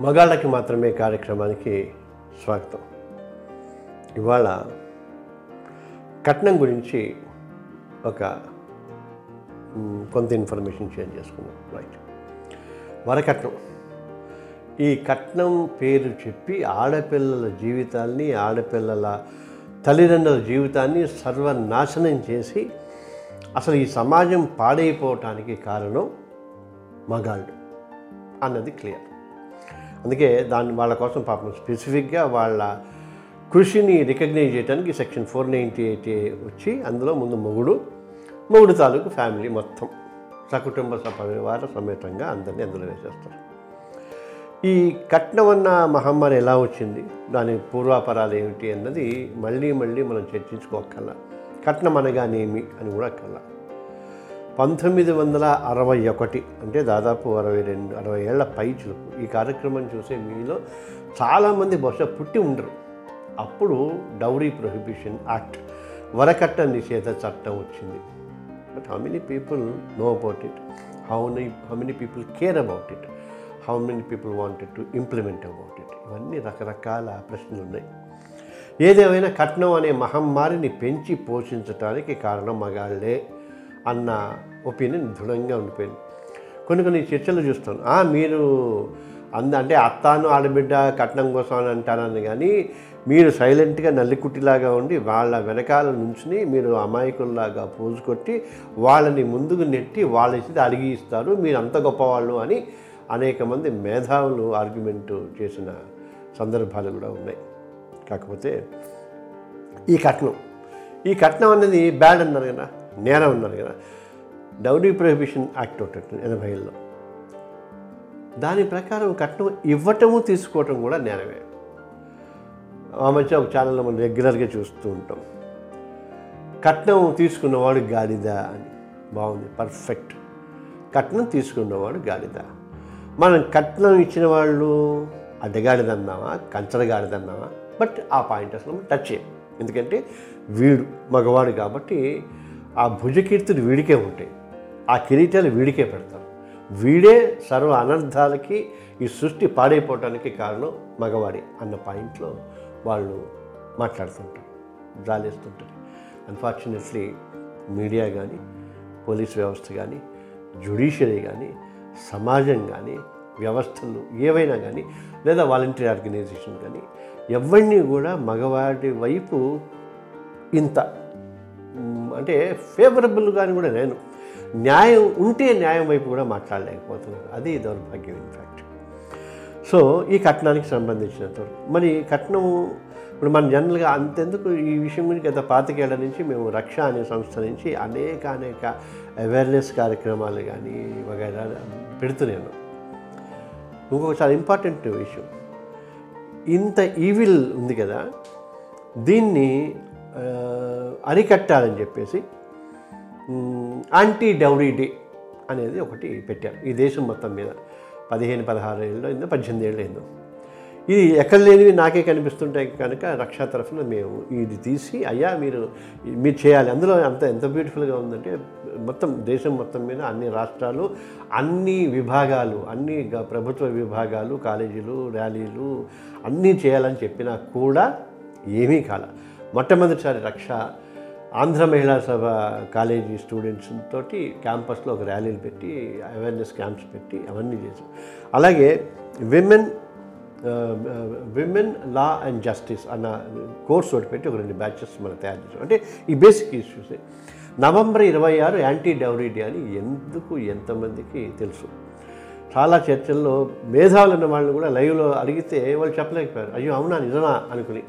మగాళ్ళకి మాత్రమే కార్యక్రమానికి స్వాగతం. ఇవాళ కట్నం గురించి ఒక కొంత ఇన్ఫర్మేషన్ షేర్ చేసుకుందాం. రైట్. వరకట్నం. ఈ కట్నం పేరు చెప్పి ఆడపిల్లల జీవితాల్ని ఆడపిల్లల తల్లిదండ్రుల జీవితాన్ని సర్వనాశనం చేసి అసలు ఈ సమాజం పాడైపోవటానికి కారణం మగాళ్ళు అన్నది క్లియర్. అందుకే దాన్ని వాళ్ళ కోసం పాపం స్పెసిఫిక్గా వాళ్ళ కృషిని రికగ్నైజ్ చేయడానికి సెక్షన్ ఫోర్ నైంటీ ఎయిట్ వచ్చి అందులో ముందు మొగుడు మొగుడు తాలూకు ఫ్యామిలీ మొత్తం సకుటుంబ సపరివార సమేతంగా అందరినీ అందులో వేసేస్తారు. ఈ కట్నం అన్న మహమ్మారి ఎలా వచ్చింది దాని పూర్వాపరాలు ఏమిటి అన్నది మళ్ళీ మళ్ళీ మనం చర్చించుకోకల్లా కట్నం అనగానేమి అని కూడా కల్లా పంతొమ్మిది వందల అరవై ఒకటి అంటే దాదాపు అరవై రెండు అరవై ఏళ్ళ పైచులకు ఈ కార్యక్రమం చూసే మీలో చాలామంది బహుశా పుట్టి ఉండరు. అప్పుడు డౌరీ ప్రొహిబిషన్ యాక్ట్ వరకట్ట నిషేధ చట్టం వచ్చింది. But how many people know about it how many how many people care about it how many people wanted to implement about it ఇవన్నీ రకరకాల ప్రశ్నలు ఉన్నాయి. ఏదేమైనా కట్నం అనే మహమ్మారిని పెంచి పోషించటానికి కారణం మగాళ్ళే అన్న ఒపీనియన్ దృఢంగా ఉండిపోయింది. కొన్ని కొన్ని చర్చలు చూస్తాను మీరు అంద అంటే అత్తాను ఆడబిడ్డ కట్నం కోసం అని అంటారని కానీ మీరు సైలెంట్గా నల్లికుట్టిలాగా ఉండి వాళ్ళ వెనకాల నుంచుని మీరు అమాయకుల్లాగా పోజు కొట్టి వాళ్ళని ముందుకు నెట్టి వాళ్ళ ఇచ్చి అడిగి ఇస్తారు మీరు అంత గొప్పవాళ్ళు అని అనేక మంది మేధావులు ఆర్గ్యుమెంట్ చేసిన సందర్భాలు కూడా ఉన్నాయి. కాకపోతే ఈ కట్నం ఈ కట్నం అనేది బ్యాడ్ అన్నారు కదా. నేరం ఉన్నారు కదా. డౌరీ ప్రొహిబిషన్ యాక్ట్ ఒకటి ఎనభైలో. దాని ప్రకారం కట్నం ఇవ్వటము తీసుకోవటం కూడా నేరమే. ఆ మధ్య ఒక ఛానల్లో మనం రెగ్యులర్గా చూస్తూ ఉంటాం. కట్నం తీసుకున్నవాడు గాడిద అని. బాగుంది పర్ఫెక్ట్. కట్నం తీసుకున్నవాడు గాడిద. మనం కట్నం ఇచ్చిన వాళ్ళు అడ్డగాడిదన్నామా కంచరగాడిదన్నామా బట్ ఆ పాయింట్ అసలు టచ్ చేయం. ఎందుకంటే వీడు మగవాడు కాబట్టి ఆ భుజకీర్తులు వీడికే ఉంటాయి. ఆ కిరీటాలు వీడికే పెడతారు. వీడే సర్వ అనర్థాలకి ఈ సృష్టి పాడైపోవటానికి కారణం మగవాడి అన్న పాయింట్లో వాళ్ళు మాట్లాడుతుంటారు జాలేస్తుంటారు. అన్ఫార్చునేట్లీ మీడియా కానీ పోలీస్ వ్యవస్థ కానీ జ్యుడిషియరీ కానీ సమాజం కానీ వ్యవస్థలు ఏవైనా కానీ లేదా వాలంటీర్ ఆర్గనైజేషన్ కానీ ఎవరిని కూడా మగవాడి వైపు ఇంత అంటే ఫేవరబుల్గాని కూడా నేను న్యాయం ఉంటే న్యాయం వైపు కూడా మాట్లాడలేకపోతున్నాను. అది దౌర్భాగ్యం ఇన్ఫ్యాక్ట్ సో ఈ కట్నానికి సంబంధించినంతవరకు మరి కట్నం ఇప్పుడు మన జనరల్గా అంతెందుకు ఈ విషయం గురించి గత పాతికేళ్ళ నుంచి మేము రక్ష అనే సంస్థ నుంచి అనేక అనేక అవేర్నెస్ కార్యక్రమాలు కానీ వగైరా పెడుతున్నాను ఇంకొక చాలా ఇంపార్టెంట్ విషయం. ఇంత ఈవిల్ ఉంది కదా దీన్ని అరికట్టాలని చెప్పేసి యాంటీ డౌరీ డే అనేది ఒకటి పెట్టారు. ఈ దేశం మొత్తం మీద పదిహేను పదహారు ఏళ్ళు అయిందో పద్దెనిమిది ఏళ్ళు అయిందో ఇది ఎక్కడ లేనివి నాకే కనిపిస్తుంటాయి కనుక రక్షా తరఫున మేము ఇది తీసి అయ్యా మీరు మీరు చేయాలి. అందులో అంత ఎంత బ్యూటిఫుల్గా ఉందంటే మొత్తం దేశం మొత్తం మీద అన్ని రాష్ట్రాలు అన్ని విభాగాలు అన్ని గ- ప్రభుత్వ విభాగాలు కాలేజీలు ర్యాలీలు అన్నీ చేయాలని చెప్పినా కూడా ఏమీ కాల. మొట్టమొదటిసారి రక్ష ఆంధ్ర మహిళా సభ కాలేజీ స్టూడెంట్స్ తోటి క్యాంపస్లో ఒక ర్యాలీలు పెట్టి అవేర్నెస్ క్యాంప్స్ పెట్టి అవన్నీ చేశారు అలాగే women women law and justice అన్న కోర్స్ ఒకటి పెట్టి ఒక రెండు బ్యాచెస్ మనం తయారు చేసాం అంటే ఈ బేసిక్ ఇష్యూస్. నవంబర్ ఇరవై ఆరు యాంటీ డౌరీ డే అని ఎందుకు ఎంతమందికి తెలుసు? చాలా చర్చల్లో మేధావులు ఉన్న వాళ్ళని కూడా లైవ్లో అడిగితే వాళ్ళు చెప్పలేకపోయారు. అయ్యో అవునా నిజమా అనుకుని.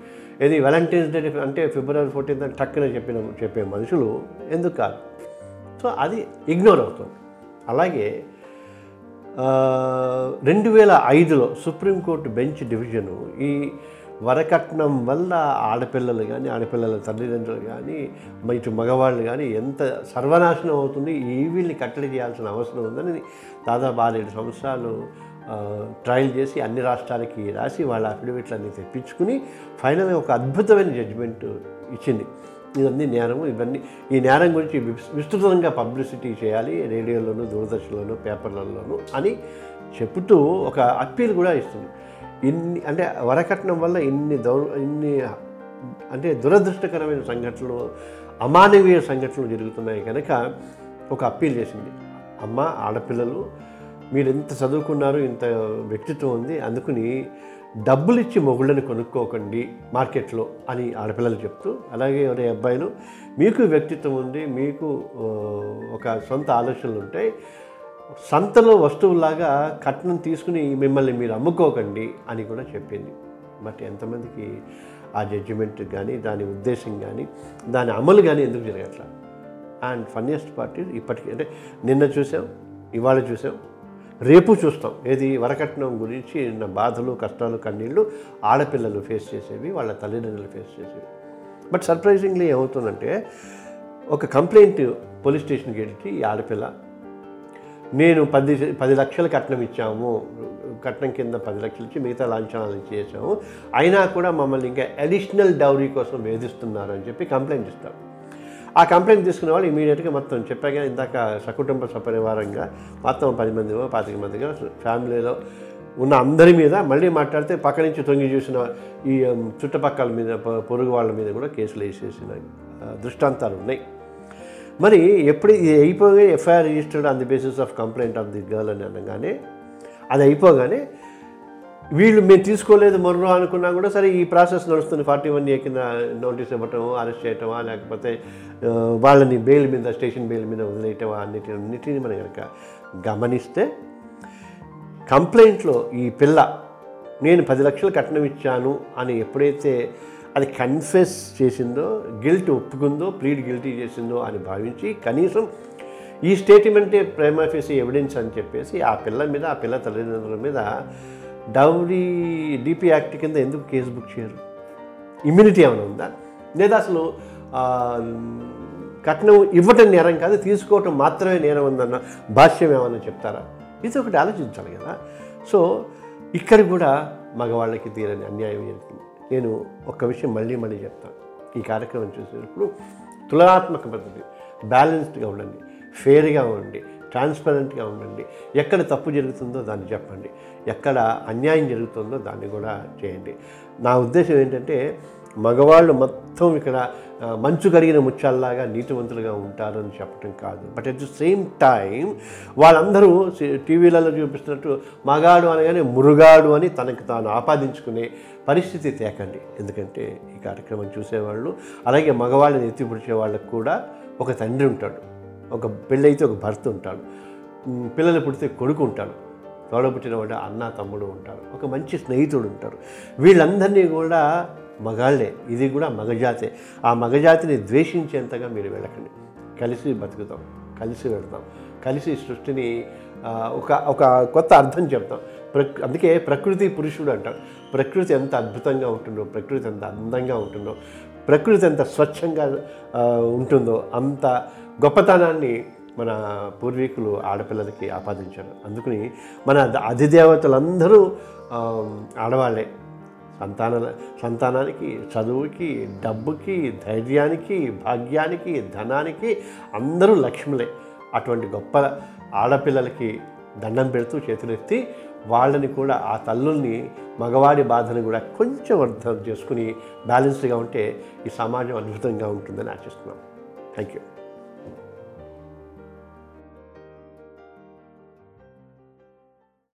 ఏది వాలంటీర్స్ డే అంటే ఫిబ్రవరి ఫోర్టీన్త్ అని టక్కున చెప్పిన చెప్పే మనుషులు ఎందుకు కాదు? సో అది ఇగ్నోర్ అవుతుంది. అలాగే రెండు వేల ఐదులో సుప్రీంకోర్టు బెంచ్ డివిజను ఈ వరకట్నం వల్ల ఆడపిల్లలు కానీ ఆడపిల్లల తల్లిదండ్రులు కానీ ఇటు మగవాళ్ళు కానీ ఎంత సర్వనాశనం అవుతుంది ఈ వీళ్ళని కట్టడి చేయాల్సిన అవసరం ఉందని దాదాపు ఆరేడు సంవత్సరాలు ట్రయల్ చేసి అన్ని రాష్ట్రాలకి రాసి వాళ్ళ అఫిడవిట్లన్నీ తెప్పించుకుని ఫైనల్గా ఒక అద్భుతమైన జడ్జిమెంట్ ఇచ్చింది. ఇవన్నీ నేరము ఇవన్నీ ఈ నేరం గురించి విస్తృతంగా పబ్లిసిటీ చేయాలి రేడియోలోను దూరదర్శన్లోను పేపర్లలోను అని చెబుతూ ఒక అప్పీల్ కూడా ఇస్తుంది. ఇన్ని అంటే వరకట్నం వల్ల ఇన్ని దౌర్ ఇన్ని అంటే దురదృష్టకరమైన సంఘటనలు అమానవీయ సంఘటనలు జరుగుతున్నాయి కనుక ఒక అప్పీల్ చేసింది. అమ్మ ఆడపిల్లలు మీరు ఎంత చదువుకున్నారు ఇంత వ్యక్తిత్వం ఉంది అందుకని డబ్బులు ఇచ్చి మొగుళ్ళని కొనుక్కోకండి మార్కెట్లో అని ఆడపిల్లలు చెప్తూ అలాగే ఎవరి అబ్బాయిలు మీకు వ్యక్తిత్వం ఉంది మీకు ఒక సొంత ఆలోచనలు ఉంటాయి సంతలో వస్తువులాగా కట్నం తీసుకుని మిమ్మల్ని మీరు అమ్ముకోకండి అని కూడా చెప్పింది. బట్ ఎంతమందికి ఆ జడ్జిమెంట్ కానీ దాని ఉద్దేశం కానీ దాని అమలు కానీ ఎందుకు జరగట్లా? అండ్ ఫన్నీయెస్ట్ పార్టీ ఇప్పటికీ అంటే నిన్న చూసాం ఇవాళ చూసాం రేపు చూస్తాం. ఏది వరకట్నం గురించి ఉన్న బాధలు కష్టాలు కన్నీళ్ళు ఆడపిల్లలు ఫేస్ చేసేవి వాళ్ళ తల్లిదండ్రులు ఫేస్ చేసేవి. బట్ సర్ప్రైజింగ్లీ ఏమవుతుందంటే ఒక కంప్లైంట్ పోలీస్ స్టేషన్కి వెళ్ళి ఈ ఆడపిల్ల నేను పది పది లక్షలు కట్నం ఇచ్చాము కట్నం కింద పది లక్షలు ఇచ్చి మిగతా లాంఛనాలు చేసాము అయినా కూడా మమ్మల్ని ఇంకా అడిషనల్ డౌరీ కోసం వేధిస్తున్నారు అని చెప్పి కంప్లైంట్ ఇస్తాం ఆ కంప్లైంట్ తీసుకునే వాళ్ళు ఇమీడియట్గా మొత్తం చెప్పాక ఇందాక సకుటుంబ సపరివారంగా మొత్తం పది మంది పాతిక మందిగా ఫ్యామిలీలో ఉన్న అందరి మీద మళ్ళీ మాట్లాడితే పక్క నుంచి తొంగి చూసిన ఈ చుట్టుపక్కల మీద పొరుగు వాళ్ళ మీద కూడా కేసులు వేసేసిన దృష్టాంతాలు ఉన్నాయి. మరి ఎప్పుడు ఇది అయిపోయి FIR registered on the basis of complaint of the girl అని అనగానే అది అయిపోగానే వీళ్ళు మేము తీసుకోలేదు మొన్న అనుకున్నా కూడా సరే ఈ ప్రాసెస్ నడుస్తుంది. ఫార్టీ వన్ ఏ కింద నోటీస్ ఇవ్వటం అరెస్ట్ చేయటమా లేకపోతే వాళ్ళని బెయిల్ మీద స్టేషన్ బెయిల్ మీద వదిలేయటమా అన్నిటి అన్నిటిని మనం కనుక గమనిస్తే కంప్లైంట్లో ఈ పిల్ల నేను పది లక్షలు కట్నం ఇచ్చాను అని ఎప్పుడైతే అది కన్ఫెస్ చేసిందో గిల్ట్ ఒప్పుకుందో ప్లీడ్ గిల్టీ చేసిందో అని భావించి కనీసం ఈ స్టేట్మెంటే ప్రేమ ఎవిడెన్స్ అని చెప్పేసి ఆ పిల్ల మీద ఆ పిల్ల తల్లిదండ్రుల మీద డౌరీ డిపి యాక్ట్ కింద ఎందుకు కేసు బుక్ చేయరు? ఇమ్యూనిటీ ఏమైనా ఉందా? లేదా అసలు కట్నం ఇవ్వటం నేరం కాదు తీసుకోవటం మాత్రమే నేరం ఉందన్న భాష్యం ఏమైనా చెప్తారా? ఇది ఒకటి ఆలోచించాలి కదా. సో ఇక్కడ కూడా మగవాళ్ళకి తీరని అన్యాయం జరుగుతుంది నేను ఒక్క విషయం మళ్ళీ మళ్ళీ చెప్తాను ఈ కార్యక్రమం చూసేటప్పుడు తులనాత్మక పద్ధతి బ్యాలెన్స్డ్గా ఉండండి ఫేర్గా ఉండండి. ట్రాన్స్పరెంట్గా ఉండండి. ఎక్కడ తప్పు జరుగుతుందో దాన్ని చెప్పండి. ఎక్కడ అన్యాయం జరుగుతుందో దాన్ని కూడా చేయండి. నా ఉద్దేశం ఏంటంటే మగవాళ్ళు మొత్తం ఇక్కడ మంచు కరిగిన ముత్యాల్లాగా నీతివంతులుగా ఉంటారని చెప్పడం కాదు. But at the same time వాళ్ళందరూ టీవీలలో చూపిస్తున్నట్టు మగాడు అనగానే మురుగాడు అని తనకు తాను ఆపాదించుకునే పరిస్థితి తేకండి. ఎందుకంటే ఈ కార్యక్రమం చూసేవాళ్ళు అలాగే మగవాళ్ళని ఎత్తిపుడిచే వాళ్ళకు కూడా ఒక తండ్రి ఉంటాడు. ఒక పెళ్ళైతే ఒక భర్త ఉంటాడు. పిల్లలు పుడితే కొడుకు ఉంటాడు. తోడబుట్టిన వాడు అన్న తమ్ముడు ఉంటారు. ఒక మంచి స్నేహితుడు ఉంటారు. వీళ్ళందరినీ కూడా మగాళ్ళే. ఇది కూడా మగజాతే. ఆ మగజాతిని ద్వేషించేంతగా మీరు వెళ్ళకండి. కలిసి బతుకుతాం. కలిసి వెళ్తాం. కలిసి సృష్టిని ఒక ఒక కొత్త అర్థం చెప్తాం. ప్రక్ అందుకే ప్రకృతి పురుషుడు అంటారు ప్రకృతి ఎంత అద్భుతంగా ఉంటుందో ప్రకృతి ఎంత అందంగా ఉంటుందో ప్రకృతి ఎంత స్వచ్ఛంగా ఉంటుందో అంత గొప్పతనాన్ని మన పూర్వీకులు ఆడపిల్లలకి ఆపాదించారు. అందుకని మన అధిదేవతలందరూ ఆడవాళ్ళే. సంతాన సంతానానికి చదువుకి డబ్బుకి ధైర్యానికి భాగ్యానికి ధనానికి అందరూ లక్ష్ములే. అటువంటి గొప్ప ఆడపిల్లలకి దండం పెడుతూ చేతులెత్తి వాళ్ళని కూడా ఆ తల్లుల్ని మగవాడి బాధను కూడా కొంచెం అర్థం చేసుకుని బ్యాలెన్స్డ్గా ఉంటే ఈ సమాజం అద్భుతంగా ఉంటుందని ఆశిస్తున్నాం. Thank you